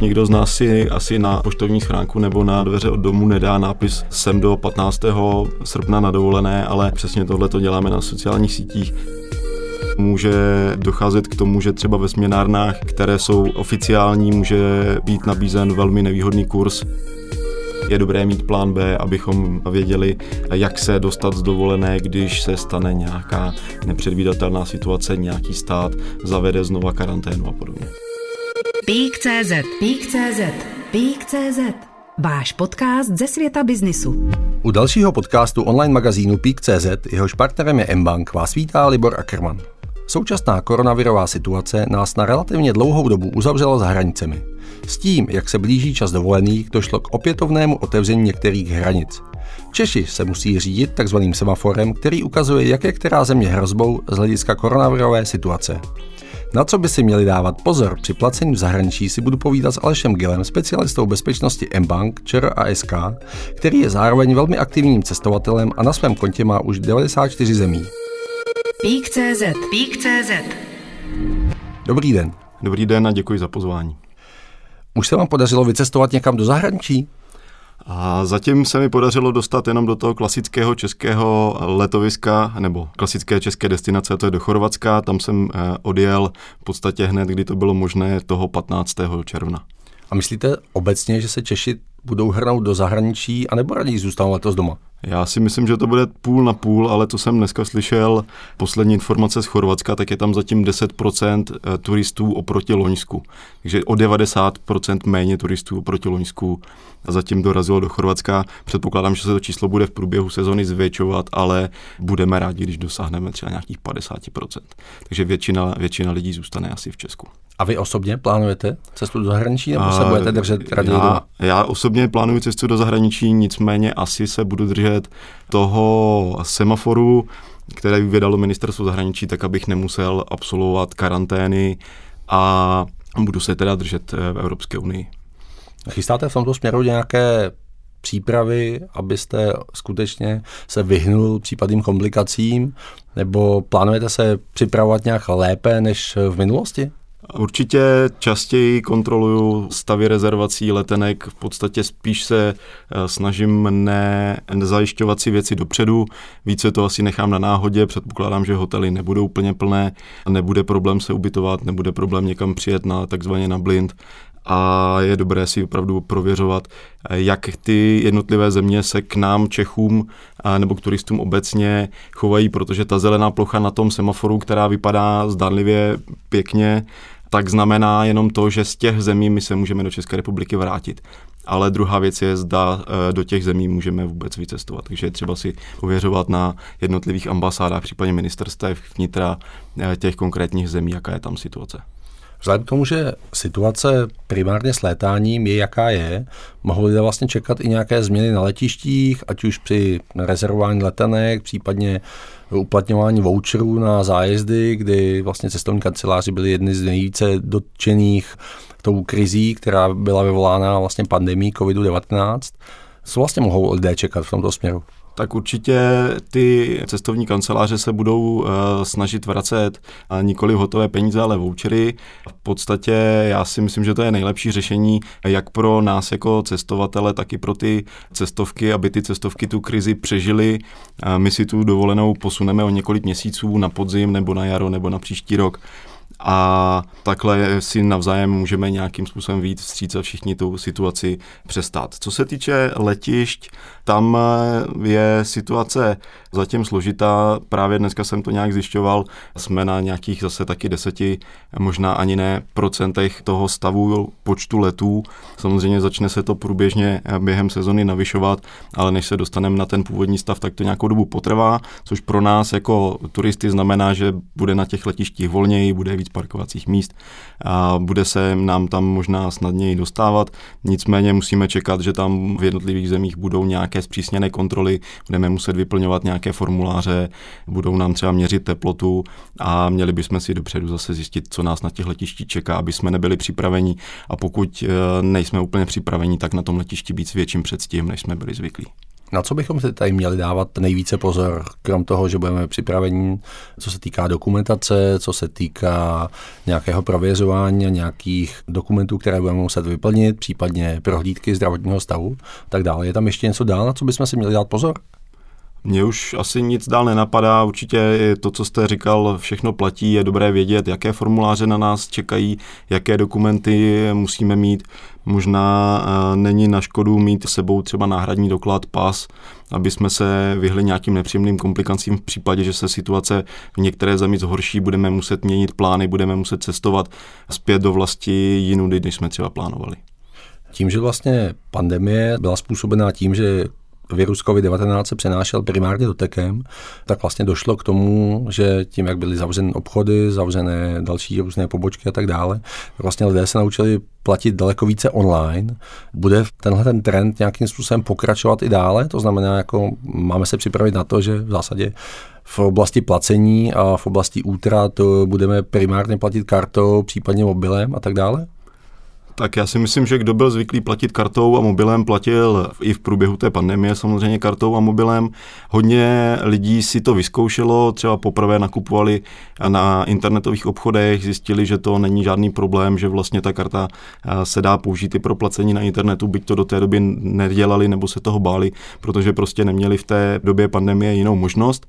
Nikdo z nás si asi na poštovní schránku nebo na dveře od domu nedá nápis sem do 15. srpna na dovolené, ale přesně tohle to děláme na sociálních sítích. Může docházet k tomu, že třeba ve směnárnách, které jsou oficiální, může být nabízen velmi nevýhodný kurz. Je dobré mít plán B, abychom věděli, jak se dostat z dovolené, když se stane nějaká nepředvídatelná situace, nějaký stát zavede znova karanténu a podobně. Pík.cz Pík.cz Pík.cz Váš podcast ze světa biznisu. U dalšího podcastu online magazínu Pík.cz, jehož partnerem je mBank, vás vítá Libor Ackermann. Současná koronavirová situace nás na relativně dlouhou dobu uzavřela za hranicemi. S tím, jak se blíží čas dovolených, došlo k opětovnému otevření některých hranic. Češi se musí řídit takzvaným semaforem, který ukazuje, jak je která země hrozbou z hlediska koronavirové situace. Na co by si měli dávat pozor při placení v zahraničí si budu povídat s Alešem Gilem, specialistou bezpečnosti mBank, ČR a SK, který je zároveň velmi aktivním cestovatelem a na svém kontě má už 94 zemí. Pík.cz Pík.cz Dobrý den. Dobrý den a děkuji za pozvání. Už se vám podařilo vycestovat někam do zahraničí? A zatím se mi podařilo dostat jenom do toho klasického českého letoviska, nebo klasické české destinace, to je do Chorvatska. Tam jsem eh, odjel v podstatě hned, kdy to bylo možné, toho 15. června. A myslíte obecně, že se Češi budou hrnout do zahraničí, anebo raději zůstanou letos doma? Já si myslím, že to bude půl na půl, ale co jsem dneska slyšel, poslední informace z Chorvatska, tak je tam zatím 10% eh, turistů oproti Loňsku. Takže o 90% méně turistů oproti Loňsku zatím dorazilo do Chorvatska. Předpokládám, že se to číslo bude v průběhu sezony zvětšovat, ale budeme rádi, když dosáhneme třeba nějakých 50%. Takže většina, většina lidí zůstane asi v Česku. A vy osobně plánujete cestu do zahraničí, nebo se budete držet raději já, já osobně plánuji cestu do zahraničí, nicméně asi se budu držet toho semaforu, které vydalo ministerstvo zahraničí, tak abych nemusel absolvovat karantény a budu se teda držet eh, v Evropské unii. Chystáte v tomto směru nějaké přípravy, abyste skutečně se vyhnul případným komplikacím, nebo plánujete se připravovat nějak lépe než v minulosti? Určitě častěji kontroluju stavy rezervací letenek, v podstatě spíš se eh, snažím ne, nezajišťovat si věci dopředu, více to asi nechám na náhodě, předpokládám, že hotely nebudou úplně plné, nebude problém se ubytovat, nebude problém někam přijet na takzvaně na blind, a je dobré si opravdu prověřovat, eh, jak ty jednotlivé země se k nám, Čechům nebo k turistům obecně chovají, protože ta zelená plocha na tom semaforu, která vypadá zdánlivě pěkně, tak znamená jenom to, že z těch zemí my se můžeme do České republiky vrátit. Ale druhá věc je, zda eh, do těch zemí můžeme vůbec vycestovat. Takže je třeba si ověřovat na jednotlivých ambasádách, případně ministerstev vnitra eh, těch konkrétních zemí, jaká je tam situace. Vzhledem k tomu, že situace primárně s létáním je jaká je, mohou lidé vlastně čekat i nějaké změny na letištích, ať už při rezervování letenek, případně uplatňování voucherů na zájezdy, kdy vlastně cestovní kanceláři byly jedny z nejvíce dotčených tou krizí, která byla vyvolána vlastně pandemí COVID-19. Co vlastně mohou lidé čekat v tomto směru? Tak určitě ty cestovní kanceláře se budou uh, snažit vracet nikoli hotové peníze, ale vouchery. V podstatě já si myslím, že to je nejlepší řešení jak pro nás jako cestovatele, tak i pro ty cestovky, aby ty cestovky tu krizi přežily. My si tu dovolenou posuneme o několik měsíců na podzim nebo na jaro nebo na příští rok a takhle si navzájem můžeme nějakým způsobem víc vstříc a všichni tu situaci přestát. Co se týče letišť, tam je situace zatím složitá. Právě dneska jsem to nějak zjišťoval. Jsme na nějakých zase taky deseti, možná ani ne procentech toho stavu počtu letů. Samozřejmě začne se to průběžně během sezony navyšovat, ale než se dostaneme na ten původní stav, tak to nějakou dobu potrvá, což pro nás jako turisty znamená, že bude na těch letištích volněji, bude víc parkovacích míst a bude se nám tam možná snadněji dostávat. Nicméně musíme čekat, že tam v jednotlivých zemích budou nějaké zpřísněné kontroly, budeme muset vyplňovat nějaké formuláře, budou nám třeba měřit teplotu a měli bychom si dopředu zase zjistit, co nás na těch letištích čeká, aby jsme nebyli připraveni a pokud eh, nejsme úplně připraveni, tak na tom letišti být s větším předstihem, než jsme byli zvyklí. Na co bychom si tady měli dávat nejvíce pozor, krom toho, že budeme připraveni, co se týká dokumentace, co se týká nějakého prověřování a nějakých dokumentů, které budeme muset vyplnit, případně prohlídky zdravotního stavu, tak dále. Je tam ještě něco dál, na co bychom si měli dát pozor? Mně už asi nic dál nenapadá, určitě to, co jste říkal, všechno platí, je dobré vědět, jaké formuláře na nás čekají, jaké dokumenty musíme mít. Možná uh, není na škodu mít sebou třeba náhradní doklad, pas, aby jsme se vyhli nějakým nepříjemným komplikacím v případě, že se situace v některé zemi zhorší, budeme muset měnit plány, budeme muset cestovat zpět do vlasti jinudy, než jsme třeba plánovali. Tím, že vlastně pandemie byla způsobená tím, že virus COVID-19 se přenášel primárně dotekem, tak vlastně došlo k tomu, že tím, jak byly zavřené obchody, zavřené další různé pobočky a tak dále, vlastně lidé se naučili platit daleko více online. Bude tenhle ten trend nějakým způsobem pokračovat i dále? To znamená, jako máme se připravit na to, že v zásadě v oblasti placení a v oblasti útrat budeme primárně platit kartou, případně mobilem a tak dále? Tak já si myslím, že kdo byl zvyklý platit kartou a mobilem, platil i v průběhu té pandemie samozřejmě kartou a mobilem. Hodně lidí si to vyzkoušelo, třeba poprvé nakupovali na internetových obchodech, zjistili, že to není žádný problém, že vlastně ta karta eh, se dá použít i pro placení na internetu, byť to do té doby nedělali nebo se toho báli, protože prostě neměli v té době pandemie jinou možnost.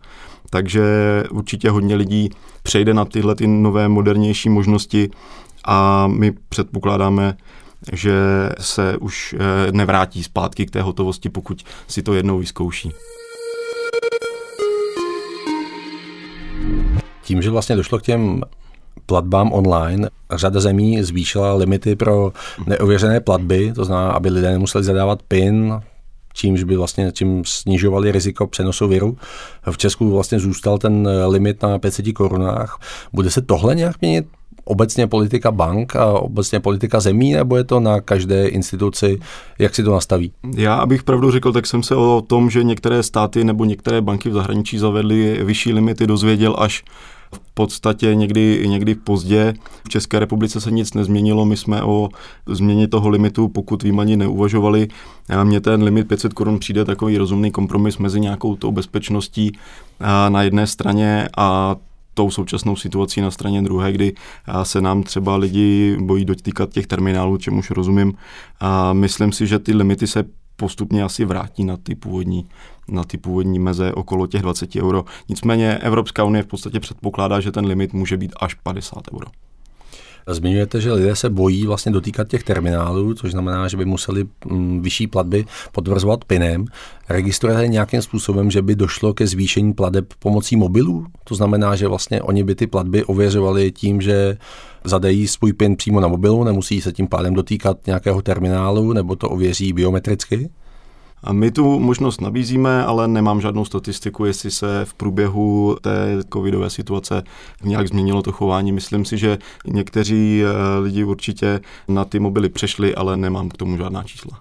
Takže určitě hodně lidí přejde na tyhle ty nové modernější možnosti a my předpokládáme, že se už eh, nevrátí zpátky k té hotovosti, pokud si to jednou vyzkouší. Tím, že vlastně došlo k těm platbám online. Řada zemí zvýšila limity pro neověřené platby, to znamená, aby lidé nemuseli zadávat PIN, čímž by vlastně čím snižovali riziko přenosu viru. V Česku vlastně zůstal ten limit na 500 korunách. Bude se tohle nějak měnit? obecně politika bank a obecně politika zemí, nebo je to na každé instituci, jak si to nastaví? Já, abych pravdu řekl, tak jsem se o tom, že některé státy nebo některé banky v zahraničí zavedly vyšší limity, dozvěděl až v podstatě někdy, někdy pozdě. V České republice se nic nezměnilo, my jsme o změně toho limitu, pokud vím, ani neuvažovali. Mně ten limit 500 korun přijde takový rozumný kompromis mezi nějakou tou bezpečností na jedné straně a tou současnou situací na straně druhé, kdy se nám třeba lidi bojí dotýkat těch terminálů, čemuž rozumím. A myslím si, že ty limity se postupně asi vrátí na ty původní, na ty původní meze okolo těch 20 euro. Nicméně Evropská unie v podstatě předpokládá, že ten limit může být až 50 euro. Zmiňujete, že lidé se bojí vlastně dotýkat těch terminálů, což znamená, že by museli mm, vyšší platby potvrzovat PINem. Registrujete nějakým způsobem, že by došlo ke zvýšení plateb pomocí mobilů? To znamená, že vlastně oni by ty platby ověřovali tím, že zadejí svůj PIN přímo na mobilu, nemusí se tím pádem dotýkat nějakého terminálu, nebo to ověří biometricky? A my tu možnost nabízíme, ale nemám žádnou statistiku, jestli se v průběhu té covidové situace nějak změnilo to chování. Myslím si, že někteří eh, lidi určitě na ty mobily přešli, ale nemám k tomu žádná čísla.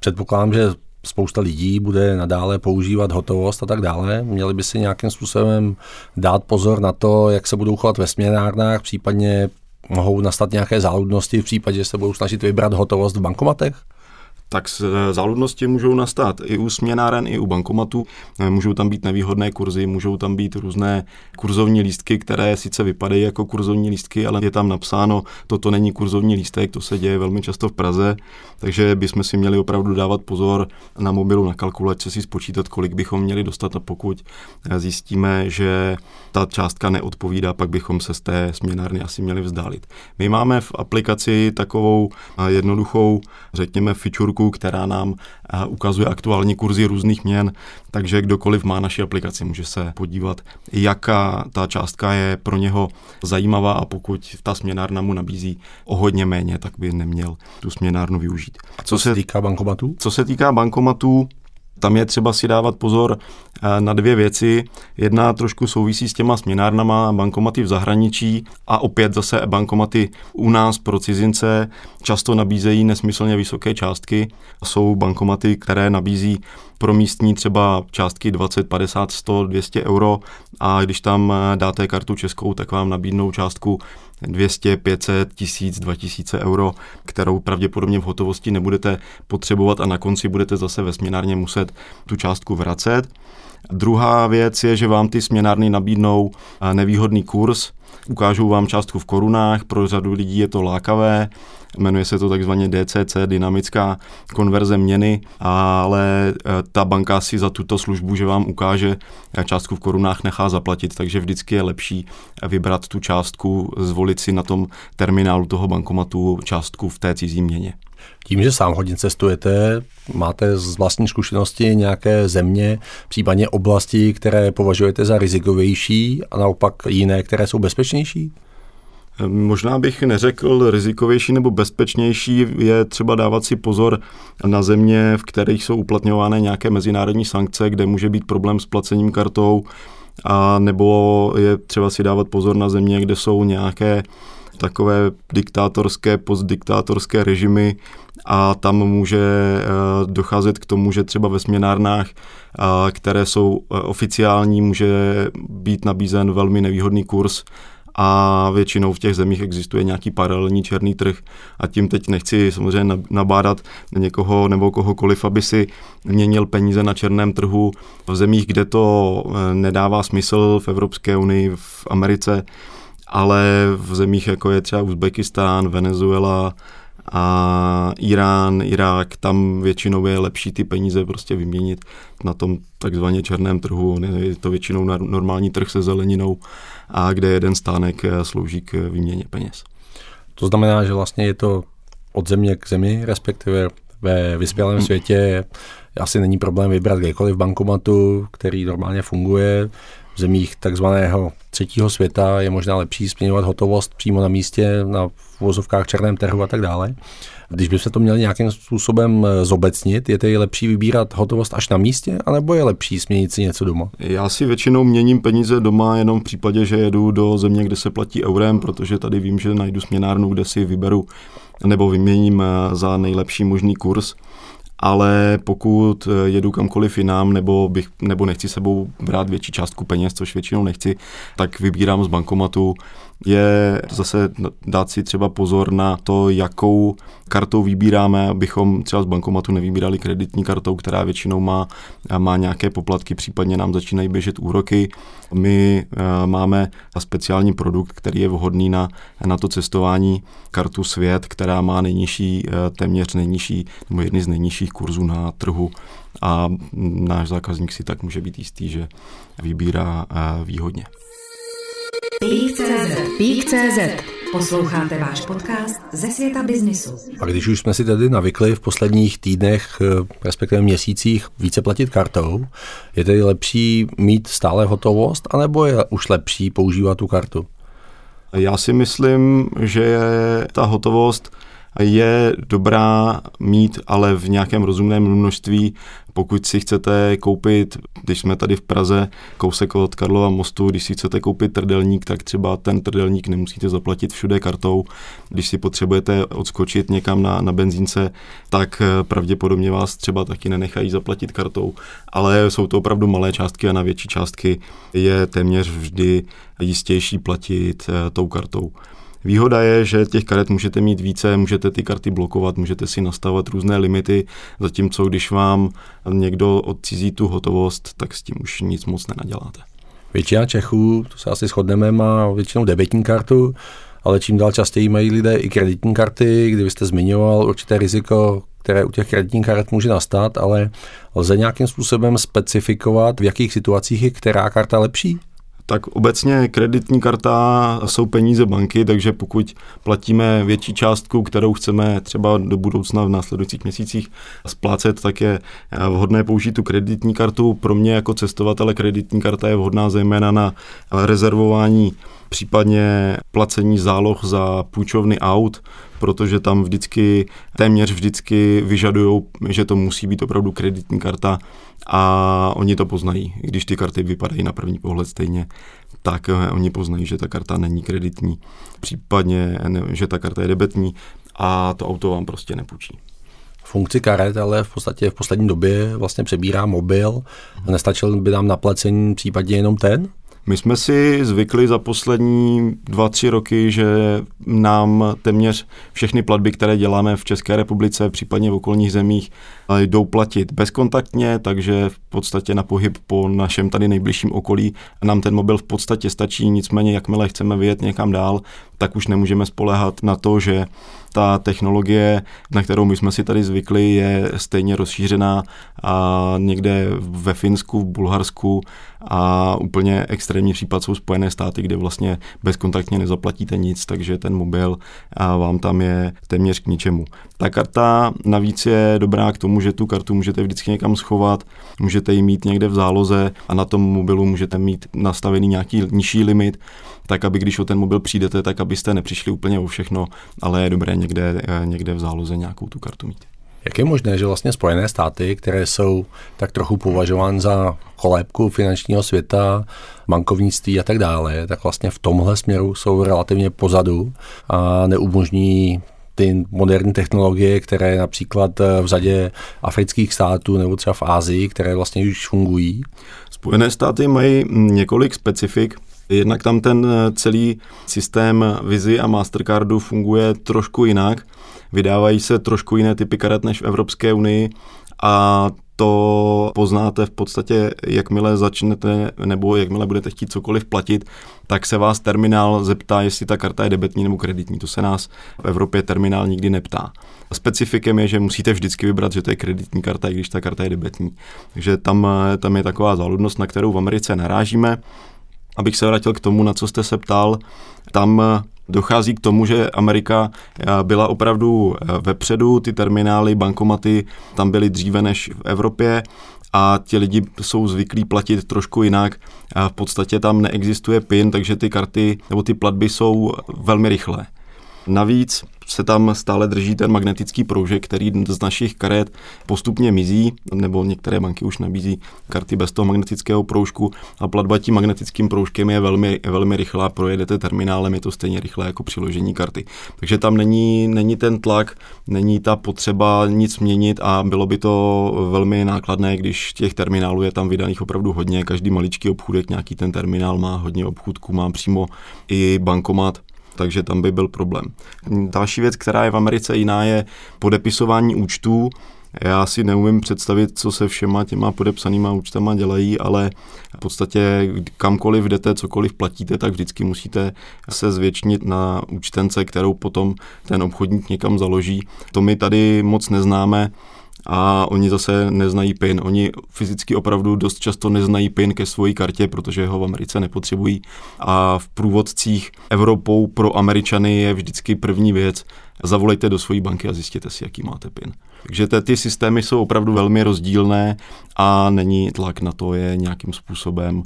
Předpokládám, že spousta lidí bude nadále používat hotovost a tak dále. Měli by si nějakým způsobem dát pozor na to, jak se budou chovat ve směnárnách, případně mohou nastat nějaké záludnosti v případě, že se budou snažit vybrat hotovost v bankomatech? Tak eh, záludnosti můžou nastat i u směnáren, i u bankomatu. Eh, můžou tam být nevýhodné kurzy, můžou tam být různé kurzovní lístky, které sice vypadají jako kurzovní lístky, ale je tam napsáno, toto není kurzovní lístek, to se děje velmi často v Praze, takže bychom si měli opravdu dávat pozor na mobilu, na kalkulačce si spočítat, kolik bychom měli dostat a pokud eh, zjistíme, že ta částka neodpovídá, pak bychom se z té směnárny asi měli vzdálit. My máme v aplikaci takovou jednoduchou, řekněme, fičurku, grafiku, která nám eh, ukazuje aktuální kurzy různých měn, takže kdokoliv má naši aplikaci, může se podívat, jaká ta částka je pro něho zajímavá a pokud ta směnárna mu nabízí o hodně méně, tak by neměl tu směnárnu využít. A co, co se týká bankomatů? Co se týká bankomatů, tam je třeba si dávat pozor eh, na dvě věci. Jedna trošku souvisí s těma směnárnama, bankomaty v zahraničí a opět zase bankomaty u nás pro cizince často nabízejí nesmyslně vysoké částky. Jsou bankomaty, které nabízí pro místní třeba částky 20, 50, 100, 200 euro a když tam dáte kartu českou, tak vám nabídnou částku 200, 500, 1000, 2000 euro, kterou pravděpodobně v hotovosti nebudete potřebovat a na konci budete zase ve směnárně muset tu částku vracet. Druhá věc je, že vám ty směnárny nabídnou nevýhodný kurz, ukážou vám částku v korunách, pro řadu lidí je to lákavé, jmenuje se to takzvaně DCC, dynamická konverze měny, ale e, ta banka si za tuto službu, že vám ukáže částku v korunách, nechá zaplatit, takže vždycky je lepší vybrat tu částku, zvolit si na tom terminálu toho bankomatu částku v té cizí měně. Tím, že sám hodně cestujete, máte z vlastní zkušenosti nějaké země, případně oblasti, které považujete za rizikovější a naopak jiné, které jsou bezpečnější? Možná bych neřekl rizikovější nebo bezpečnější, je třeba dávat si pozor na země, v kterých jsou uplatňovány nějaké mezinárodní sankce, kde může být problém s placením kartou, a nebo je třeba si dávat pozor na země, kde jsou nějaké takové diktátorské, postdiktátorské režimy a tam může eh, docházet k tomu, že třeba ve směnárnách, eh, které jsou eh, oficiální, může být nabízen velmi nevýhodný kurz a většinou v těch zemích existuje nějaký paralelní černý trh. A tím teď nechci samozřejmě nabádat někoho nebo kohokoliv, aby si měnil peníze na černém trhu. V zemích, kde to nedává smysl v Evropské unii, v Americe, ale v zemích jako je třeba Uzbekistán, Venezuela, a Irán, Irák, tam většinou je lepší ty peníze prostě vyměnit na tom takzvaně černém trhu, je to většinou normální trh se zeleninou, a kde jeden stánek eh, slouží k výměně peněz. To znamená, že vlastně je to od země k zemi, respektive ve vyspělém světě. Asi není problém vybrat kdekoliv bankomatu, který normálně funguje, v zemích takzvaného třetího světa je možná lepší směňovat hotovost přímo na místě, na vozovkách černém trhu a tak dále. Když by se to měli nějakým způsobem eh, zobecnit, je tedy lepší vybírat hotovost až na místě, anebo je lepší směnit si něco doma? Já si většinou měním peníze doma jenom v případě, že jedu do země, kde se platí eurem, protože tady vím, že najdu směnárnu, kde si vyberu nebo vyměním eh, za nejlepší možný kurz ale pokud eh, jedu kamkoliv jinam nebo, bych, nebo nechci sebou brát větší částku peněz, což většinou nechci, tak vybírám z bankomatu je zase dát si třeba pozor na to, jakou kartou vybíráme, abychom třeba z bankomatu nevybírali kreditní kartou, která většinou má, má nějaké poplatky, případně nám začínají běžet úroky. My eh, máme speciální produkt, který je vhodný na, na to cestování, kartu Svět, která má nejnižší, eh, téměř nejnižší, nebo jedny z nejnižších kurzů na trhu a náš zákazník si tak může být jistý, že vybírá eh, výhodně. Pík.cz Pík.cz Posloucháte váš podcast ze světa biznisu. A když už jsme si tedy navykli v posledních týdnech, eh, respektive měsících, více platit kartou, je tedy lepší mít stále hotovost, anebo je už lepší používat tu kartu? Já si myslím, že ta hotovost je dobrá mít, ale v nějakém rozumném množství. Pokud si chcete koupit, když jsme tady v Praze, kousek od Karlova mostu, když si chcete koupit trdelník, tak třeba ten trdelník nemusíte zaplatit všude kartou. Když si potřebujete odskočit někam na, na benzínce, tak eh, pravděpodobně vás třeba taky nenechají zaplatit kartou. Ale jsou to opravdu malé částky a na větší částky je téměř vždy jistější platit uh, tou kartou. Výhoda je, že těch karet můžete mít více, můžete ty karty blokovat, můžete si nastavovat různé limity, zatímco když vám někdo odcizí tu hotovost, tak s tím už nic moc nenaděláte. Většina Čechů, to se asi shodneme, má většinou debetní kartu, ale čím dál častěji mají lidé i kreditní karty, kdybyste zmiňoval určité riziko, které u těch kreditních karet může nastat, ale lze nějakým způsobem specifikovat, v jakých situacích je která karta lepší? Tak obecně kreditní karta jsou peníze banky, takže pokud platíme větší částku, kterou chceme třeba do budoucna v následujících měsících splácet, tak je vhodné použít tu kreditní kartu. Pro mě jako cestovatele kreditní karta je vhodná zejména na rezervování případně placení záloh za půjčovny aut, protože tam vždycky, téměř vždycky vyžadují, že to musí být opravdu kreditní karta a oni to poznají. Když ty karty vypadají na první pohled stejně, tak eh, oni poznají, že ta karta není kreditní, případně, že ta karta je debetní a to auto vám prostě nepůjčí. funkci karet, ale v podstatě v poslední době vlastně přebírá mobil. Nestačil by nám na placení případně jenom ten? My jsme si zvykli za poslední dva, tři roky, že nám téměř všechny platby, které děláme v České republice, případně v okolních zemích, jdou platit bezkontaktně, takže v podstatě na pohyb po našem tady nejbližším okolí nám ten mobil v podstatě stačí, nicméně jakmile chceme vyjet někam dál, tak už nemůžeme spolehat na to, že ta technologie, na kterou my jsme si tady zvykli, je stejně rozšířená a někde ve Finsku, v Bulharsku a úplně extrémní případ jsou Spojené státy, kde vlastně bezkontaktně nezaplatíte nic, takže ten mobil a vám tam je téměř k ničemu. Ta karta navíc je dobrá k tomu, že tu kartu můžete vždycky někam schovat, můžete ji mít někde v záloze a na tom mobilu můžete mít nastavený nějaký nižší limit, tak aby když o ten mobil přijdete, tak abyste nepřišli úplně o všechno, ale je dobré někde, eh, někde v záloze nějakou tu kartu mít. Jak je možné, že vlastně Spojené státy, které jsou tak trochu považovány za kolébku finančního světa, bankovnictví a tak dále, tak vlastně v tomhle směru jsou relativně pozadu a neumožní ty moderní technologie, které například v řadě afrických států nebo třeba v Ázii, které vlastně už fungují. Spojené státy mají několik specifik, Jednak tam ten celý systém Vizy a Mastercardu funguje trošku jinak. Vydávají se trošku jiné typy karet než v Evropské unii a to poznáte v podstatě, jakmile začnete nebo jakmile budete chtít cokoliv platit, tak se vás terminál zeptá, jestli ta karta je debetní nebo kreditní. To se nás v Evropě terminál nikdy neptá. Specifikem je, že musíte vždycky vybrat, že to je kreditní karta, i když ta karta je debetní. Takže tam, tam je taková záludnost, na kterou v Americe narážíme. Abych se vrátil k tomu, na co jste se ptal, tam dochází k tomu, že Amerika eh, byla opravdu eh, vepředu, ty terminály, bankomaty tam byly dříve než v Evropě a ti lidi jsou zvyklí platit trošku jinak. V podstatě tam neexistuje PIN, takže ty karty nebo ty platby jsou velmi rychlé. Navíc se tam stále drží ten magnetický proužek, který z našich karet postupně mizí, nebo některé banky už nabízí karty bez toho magnetického proužku. A platba tím magnetickým proužkem je velmi, velmi rychlá, projedete terminálem, je to stejně rychlé jako přiložení karty. Takže tam není, není ten tlak, není ta potřeba nic měnit a bylo by to velmi nákladné, když těch terminálů je tam vydaných opravdu hodně, každý maličký obchůdek nějaký ten terminál má hodně obchůdků, má přímo i bankomat, takže tam by byl problém. Další věc, která je v Americe jiná, je podepisování účtů. Já si neumím představit, co se všema těma podepsanýma účtama dělají, ale v podstatě kamkoliv jdete, cokoliv platíte, tak vždycky musíte se zvětšnit na účtence, kterou potom ten obchodník někam založí. To my tady moc neznáme a oni zase neznají PIN. Oni fyzicky opravdu dost často neznají PIN ke své kartě, protože ho v Americe nepotřebují a v průvodcích Evropou pro Američany je vždycky první věc, zavolejte do své banky a zjistěte si, jaký máte PIN. Takže ty, ty systémy jsou opravdu velmi rozdílné a není tlak na to je nějakým způsobem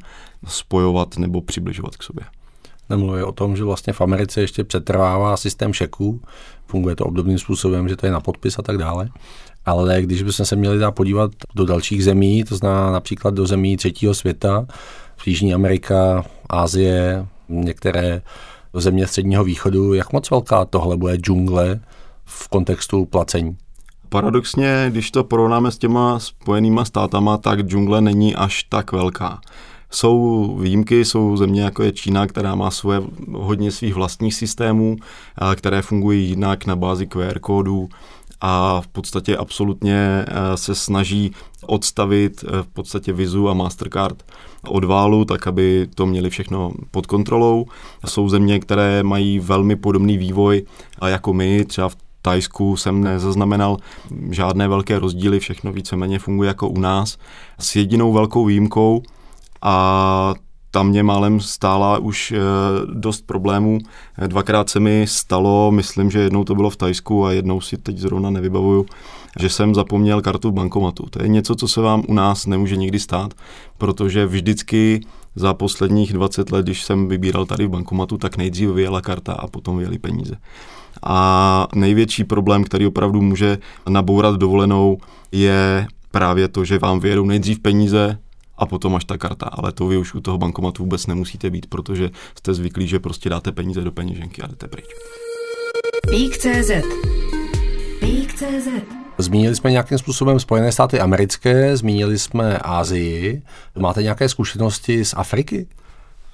spojovat nebo přibližovat k sobě. Nemluví o tom, že vlastně v Americe ještě přetrvává systém šeků, funguje to obdobným způsobem, že to je na podpis a tak dále. Ale když bychom se měli dát podívat do dalších zemí, to znamená například do zemí třetího světa, Jižní Amerika, Ázie, některé země středního východu, jak moc velká tohle bude džungle v kontextu placení? Paradoxně, když to porovnáme s těma spojenýma státama, tak džungle není až tak velká. Jsou výjimky, jsou země jako je Čína, která má svoje hodně svých vlastních systémů, které fungují jinak na bázi QR kódů a v podstatě absolutně eh, se snaží odstavit eh, v podstatě Vizu a Mastercard od válu, tak aby to měli všechno pod kontrolou. Jsou země, které mají velmi podobný vývoj a jako my, třeba v Tajsku jsem nezaznamenal žádné velké rozdíly, všechno víceméně funguje jako u nás, s jedinou velkou výjimkou a tam mě málem stála už eh, dost problémů. Dvakrát se mi stalo, myslím, že jednou to bylo v Tajsku a jednou si teď zrovna nevybavuju, že jsem zapomněl kartu v bankomatu. To je něco, co se vám u nás nemůže nikdy stát, protože vždycky za posledních 20 let, když jsem vybíral tady v bankomatu, tak nejdřív vyjela karta a potom vyjeli peníze. A největší problém, který opravdu může nabourat dovolenou, je právě to, že vám vyjedou nejdřív peníze, a potom až ta karta. Ale to vy už u toho bankomatu vůbec nemusíte být, protože jste zvyklí, že prostě dáte peníze do peněženky a jdete pryč. Pík.cz Pík.cz Zmínili jsme nějakým způsobem Spojené státy americké, zmínili jsme Ázii. Máte nějaké zkušenosti z Afriky?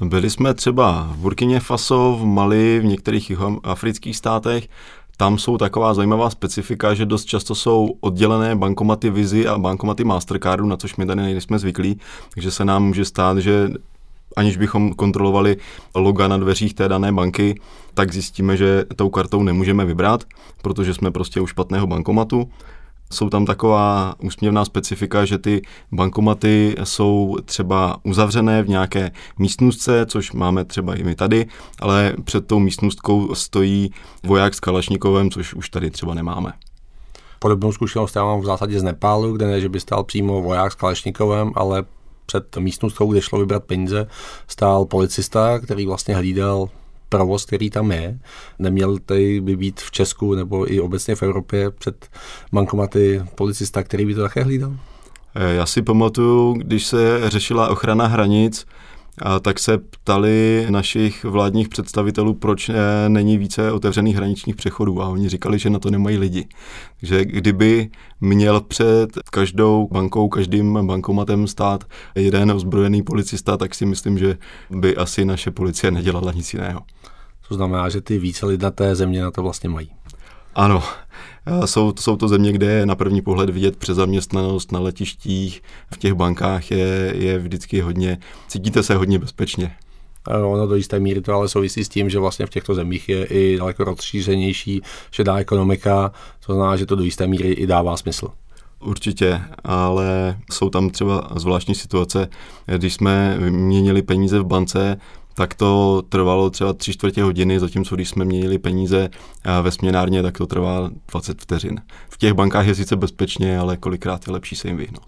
Byli jsme třeba v Burkině Faso, v Mali, v některých afrických státech. Tam jsou taková zajímavá specifika, že dost často jsou oddělené bankomaty Vizi a bankomaty Mastercardu, na což my tady nejsme zvyklí, takže se nám může stát, že aniž bychom kontrolovali loga na dveřích té dané banky, tak zjistíme, že tou kartou nemůžeme vybrat, protože jsme prostě u špatného bankomatu. Jsou tam taková úsměvná specifika, že ty bankomaty jsou třeba uzavřené v nějaké místnostce, což máme třeba i my tady, ale před tou místnostkou stojí voják s Kalašnikovem, což už tady třeba nemáme. Podobnou zkušenost já mám v zásadě z Nepálu, kde ne, že by stál přímo voják s Kalašnikovem, ale před místnostkou, kde šlo vybrat peníze, stál policista, který vlastně hlídal provoz, který tam je. Neměl tady by být v Česku nebo i obecně v Evropě před bankomaty policista, který by to také hlídal? Eh, já si pamatuju, když se řešila ochrana hranic, a tak se ptali našich vládních představitelů, proč eh, není více otevřených hraničních přechodů a oni říkali, že na to nemají lidi. Takže kdyby měl před každou bankou, každým bankomatem stát jeden ozbrojený policista, tak si myslím, že by asi naše policie nedělala nic jiného. To znamená, že ty více lidnaté země na to vlastně mají. Ano, jsou, jsou to země, kde je na první pohled vidět přezaměstnanost na letištích, v těch bankách je, je vždycky hodně, cítíte se hodně bezpečně. Ono do jisté míry to ale souvisí s tím, že vlastně v těchto zemích je i daleko rozšířenější šedá ekonomika, to znamená, že to do jisté míry i dává smysl. Určitě, ale jsou tam třeba zvláštní situace, když jsme měnili peníze v bance, tak to trvalo třeba tři čtvrtě hodiny, zatímco když jsme měnili peníze ve směnárně, tak to trvá 20 vteřin. V těch bankách je sice bezpečně, ale kolikrát je lepší se jim vyhnout.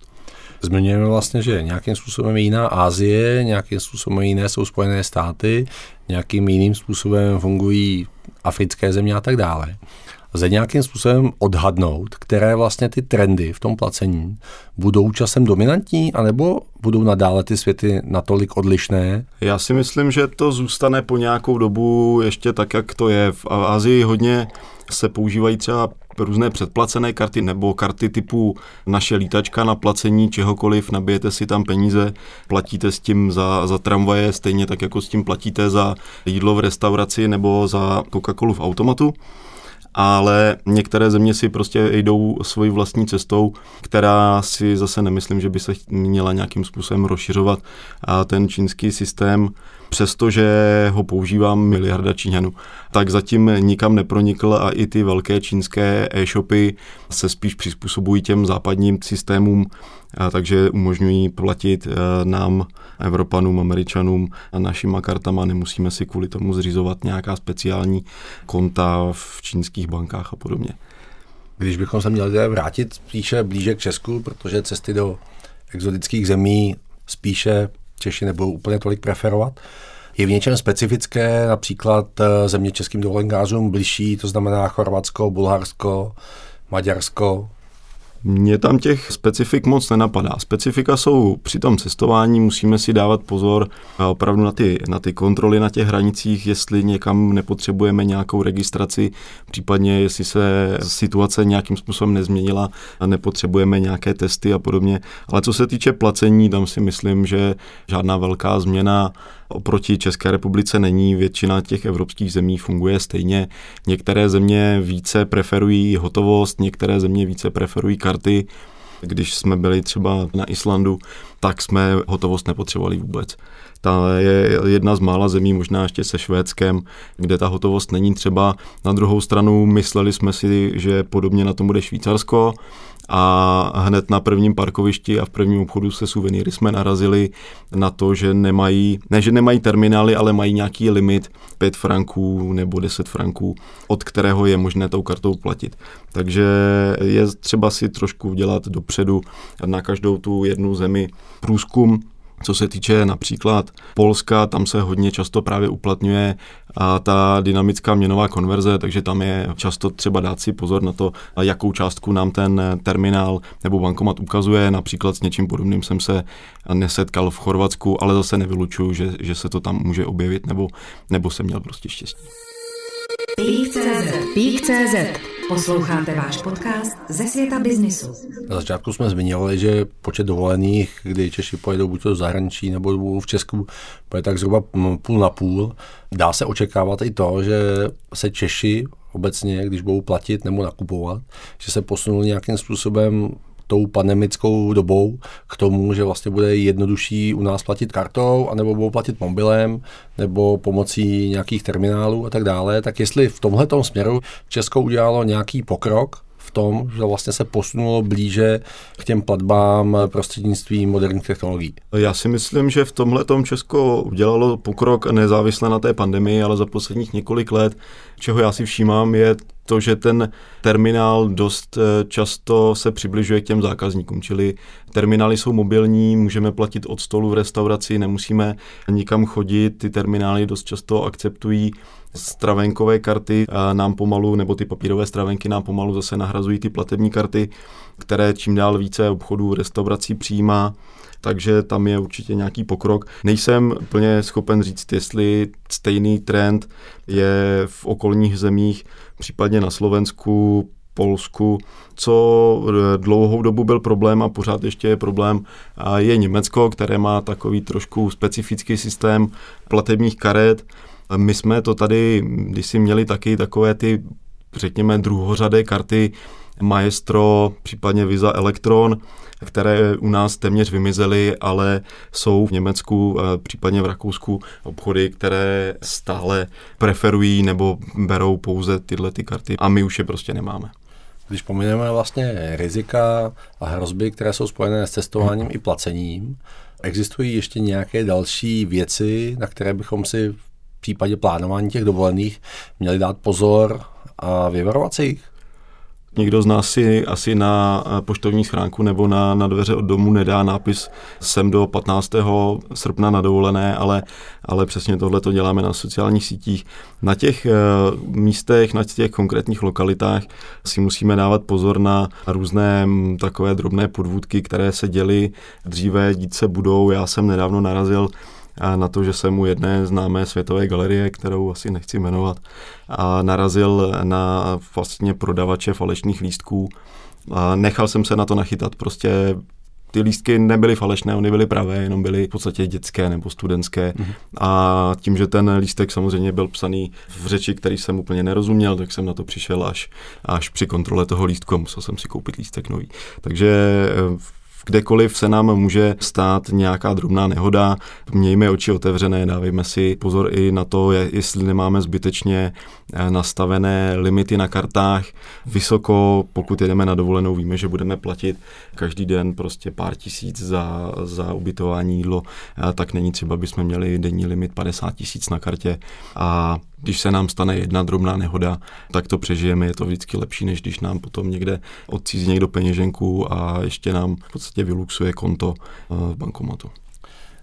Zmiňujeme vlastně, že nějakým způsobem je jiná Asie, nějakým způsobem jiné jsou Spojené státy, nějakým jiným způsobem fungují africké země a tak dále lze nějakým způsobem odhadnout, které vlastně ty trendy v tom placení budou časem dominantní, anebo budou nadále ty světy natolik odlišné? Já si myslím, že to zůstane po nějakou dobu ještě tak, jak to je. V Asii hodně se používají třeba různé předplacené karty nebo karty typu naše lítačka na placení čehokoliv, nabijete si tam peníze, platíte s tím za, za tramvaje, stejně tak jako s tím platíte za jídlo v restauraci nebo za Coca-Colu v automatu ale některé země si prostě jdou svojí vlastní cestou, která si zase nemyslím, že by se měla nějakým způsobem rozšiřovat. A ten čínský systém přestože ho používám miliarda Číňanů, tak zatím nikam nepronikl a i ty velké čínské e-shopy se spíš přizpůsobují těm západním systémům, takže umožňují platit e, nám, Evropanům, Američanům a našima kartama. Nemusíme si kvůli tomu zřizovat nějaká speciální konta v čínských bankách a podobně. Když bychom se měli vrátit spíše blíže k Česku, protože cesty do exotických zemí spíše Češi nebudou úplně tolik preferovat. Je v něčem specifické, například eh, země českým dovolenkářům bližší, to znamená Chorvatsko, Bulharsko, Maďarsko, mě tam těch specifik moc nenapadá. Specifika jsou při tom cestování, musíme si dávat pozor opravdu na ty, na ty kontroly na těch hranicích, jestli někam nepotřebujeme nějakou registraci, případně jestli se situace nějakým způsobem nezměnila a nepotřebujeme nějaké testy a podobně. Ale co se týče placení, tam si myslím, že žádná velká změna oproti České republice není. Většina těch evropských zemí funguje stejně. Některé země více preferují hotovost, některé země více preferují karty. Když jsme byli třeba na Islandu, tak jsme hotovost nepotřebovali vůbec. Ta je jedna z mála zemí, možná ještě se Švédskem, kde ta hotovost není třeba. Na druhou stranu mysleli jsme si, že podobně na tom bude Švýcarsko, a hned na prvním parkovišti a v prvním obchodu se suvenýry jsme narazili na to, že nemají, ne že nemají terminály, ale mají nějaký limit 5 franků nebo 10 franků, od kterého je možné tou kartou platit. Takže je třeba si trošku udělat dopředu na každou tu jednu zemi průzkum, co se týče například Polska, tam se hodně často právě uplatňuje a ta dynamická měnová konverze, takže tam je často třeba dát si pozor na to, jakou částku nám ten terminál nebo bankomat ukazuje. Například s něčím podobným jsem se nesetkal v Chorvatsku, ale zase nevylučuju, že, že se to tam může objevit nebo, nebo jsem měl prostě štěstí. Pík.cz Posloucháte váš podcast ze světa biznisu. Na začátku jsme zmiňovali, že počet dovolených, kdy Češi pojedou buď do zahraničí nebo v Česku, bude tak zhruba půl na půl. Dá se očekávat i to, že se Češi obecně, když budou platit nebo nakupovat, že se posunuli nějakým způsobem tou pandemickou dobou k tomu, že vlastně bude jednodušší u nás platit kartou, anebo budou platit mobilem, nebo pomocí nějakých terminálů a tak dále, tak jestli v tomhle směru Česko udělalo nějaký pokrok v tom, že vlastně se posunulo blíže k těm platbám prostřednictvím moderních technologií. Já si myslím, že v tomhle Česko udělalo pokrok nezávisle na té pandemii, ale za posledních několik let, čeho já si všímám, je to, že ten terminál dost eh, často se přibližuje k těm zákazníkům, čili terminály jsou mobilní, můžeme platit od stolu v restauraci, nemusíme nikam chodit, ty terminály dost často akceptují stravenkové karty nám pomalu, nebo ty papírové stravenky nám pomalu zase nahrazují ty platební karty, které čím dál více obchodů, restaurací přijímá takže tam je určitě nějaký pokrok. Nejsem plně schopen říct, jestli stejný trend je v okolních zemích, případně na Slovensku, Polsku, co dlouhou dobu byl problém a pořád ještě je problém, je Německo, které má takový trošku specifický systém platebních karet. My jsme to tady, když si měli taky takové ty, řekněme, druhořadé karty, Maestro, případně Visa Electron, které u nás téměř vymizely, ale jsou v Německu, eh, případně v Rakousku obchody, které stále preferují nebo berou pouze tyhle ty karty a my už je prostě nemáme. Když pomineme vlastně rizika a hrozby, které jsou spojené s cestováním i placením, existují ještě nějaké další věci, na které bychom si v případě plánování těch dovolených měli dát pozor a vyvarovat se jich? Nikdo z nás si asi na eh, poštovní schránku nebo na, na dveře od domu nedá nápis sem do 15. srpna na dovolené, ale, ale přesně tohle to děláme na sociálních sítích. Na těch uh, místech, na těch konkrétních lokalitách si musíme dávat pozor na různé mm, takové drobné podvůdky, které se děly dříve, dít se budou. Já jsem nedávno narazil na to, že jsem u jedné známé světové galerie, kterou asi nechci jmenovat, a narazil na vlastně prodavače falešných lístků. A nechal jsem se na to nachytat, prostě ty lístky nebyly falešné, oni byly pravé, jenom byly v podstatě dětské nebo studentské. Mm-hmm. A tím, že ten lístek samozřejmě byl psaný v řeči, který jsem úplně nerozuměl, tak jsem na to přišel až, až při kontrole toho lístku a musel jsem si koupit lístek nový. Takže eh, kdekoliv se nám může stát nějaká drobná nehoda. Mějme oči otevřené, dávejme si pozor i na to, jestli nemáme zbytečně eh, nastavené limity na kartách. Vysoko, pokud jedeme na dovolenou, víme, že budeme platit každý den prostě pár tisíc za, za ubytování jídlo, eh, tak není třeba, bychom měli denní limit 50 tisíc na kartě a když se nám stane jedna drobná nehoda, tak to přežijeme, je to vždycky lepší, než když nám potom někde odcízí někdo peněženku a ještě nám v podstatě vyluxuje konto eh, v bankomatu.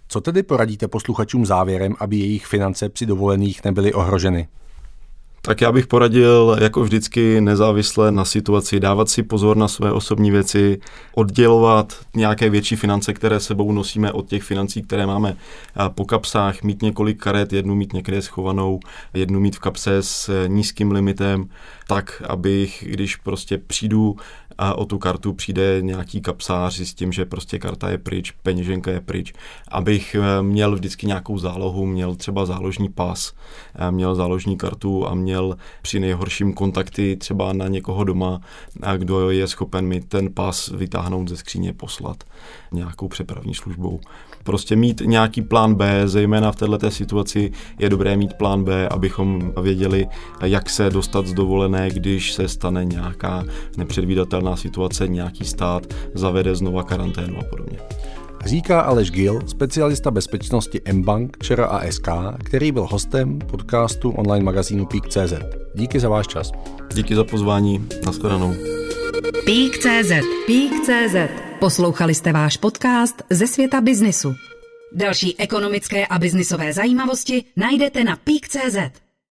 Co tedy poradíte posluchačům závěrem, aby jejich finance při dovolených nebyly ohroženy? Tak já bych poradil, jako vždycky, nezávisle na situaci, dávat si pozor na své osobní věci, oddělovat nějaké větší finance, které sebou nosíme od těch financí, které máme po kapsách, mít několik karet, jednu mít někde schovanou, jednu mít v kapse s nízkým limitem, tak, abych, když prostě přijdu a o tu kartu přijde nějaký kapsář s tím, že prostě karta je pryč, peněženka je pryč, abych eh, měl vždycky nějakou zálohu, měl třeba záložní pas, eh, měl záložní kartu a měl při nejhorším kontakty třeba na někoho doma, kdo je schopen mi ten pas vytáhnout ze skříně, poslat nějakou přepravní službou. Prostě mít nějaký plán B, zejména v této situaci je dobré mít plán B, abychom věděli, jak se dostat z dovolené, když se stane nějaká nepředvídatelná situace, nějaký stát zavede znova karanténu a podobně. Říká Aleš Gil, specialista bezpečnosti mBank ČR a SK, který byl hostem podcastu online magazínu Peak.cz. Díky za váš čas. Díky za pozvání. Naschledanou. Peak.cz Peak.cz Poslouchali jste váš podcast ze světa biznisu. Další ekonomické a biznisové zajímavosti najdete na Peak.cz.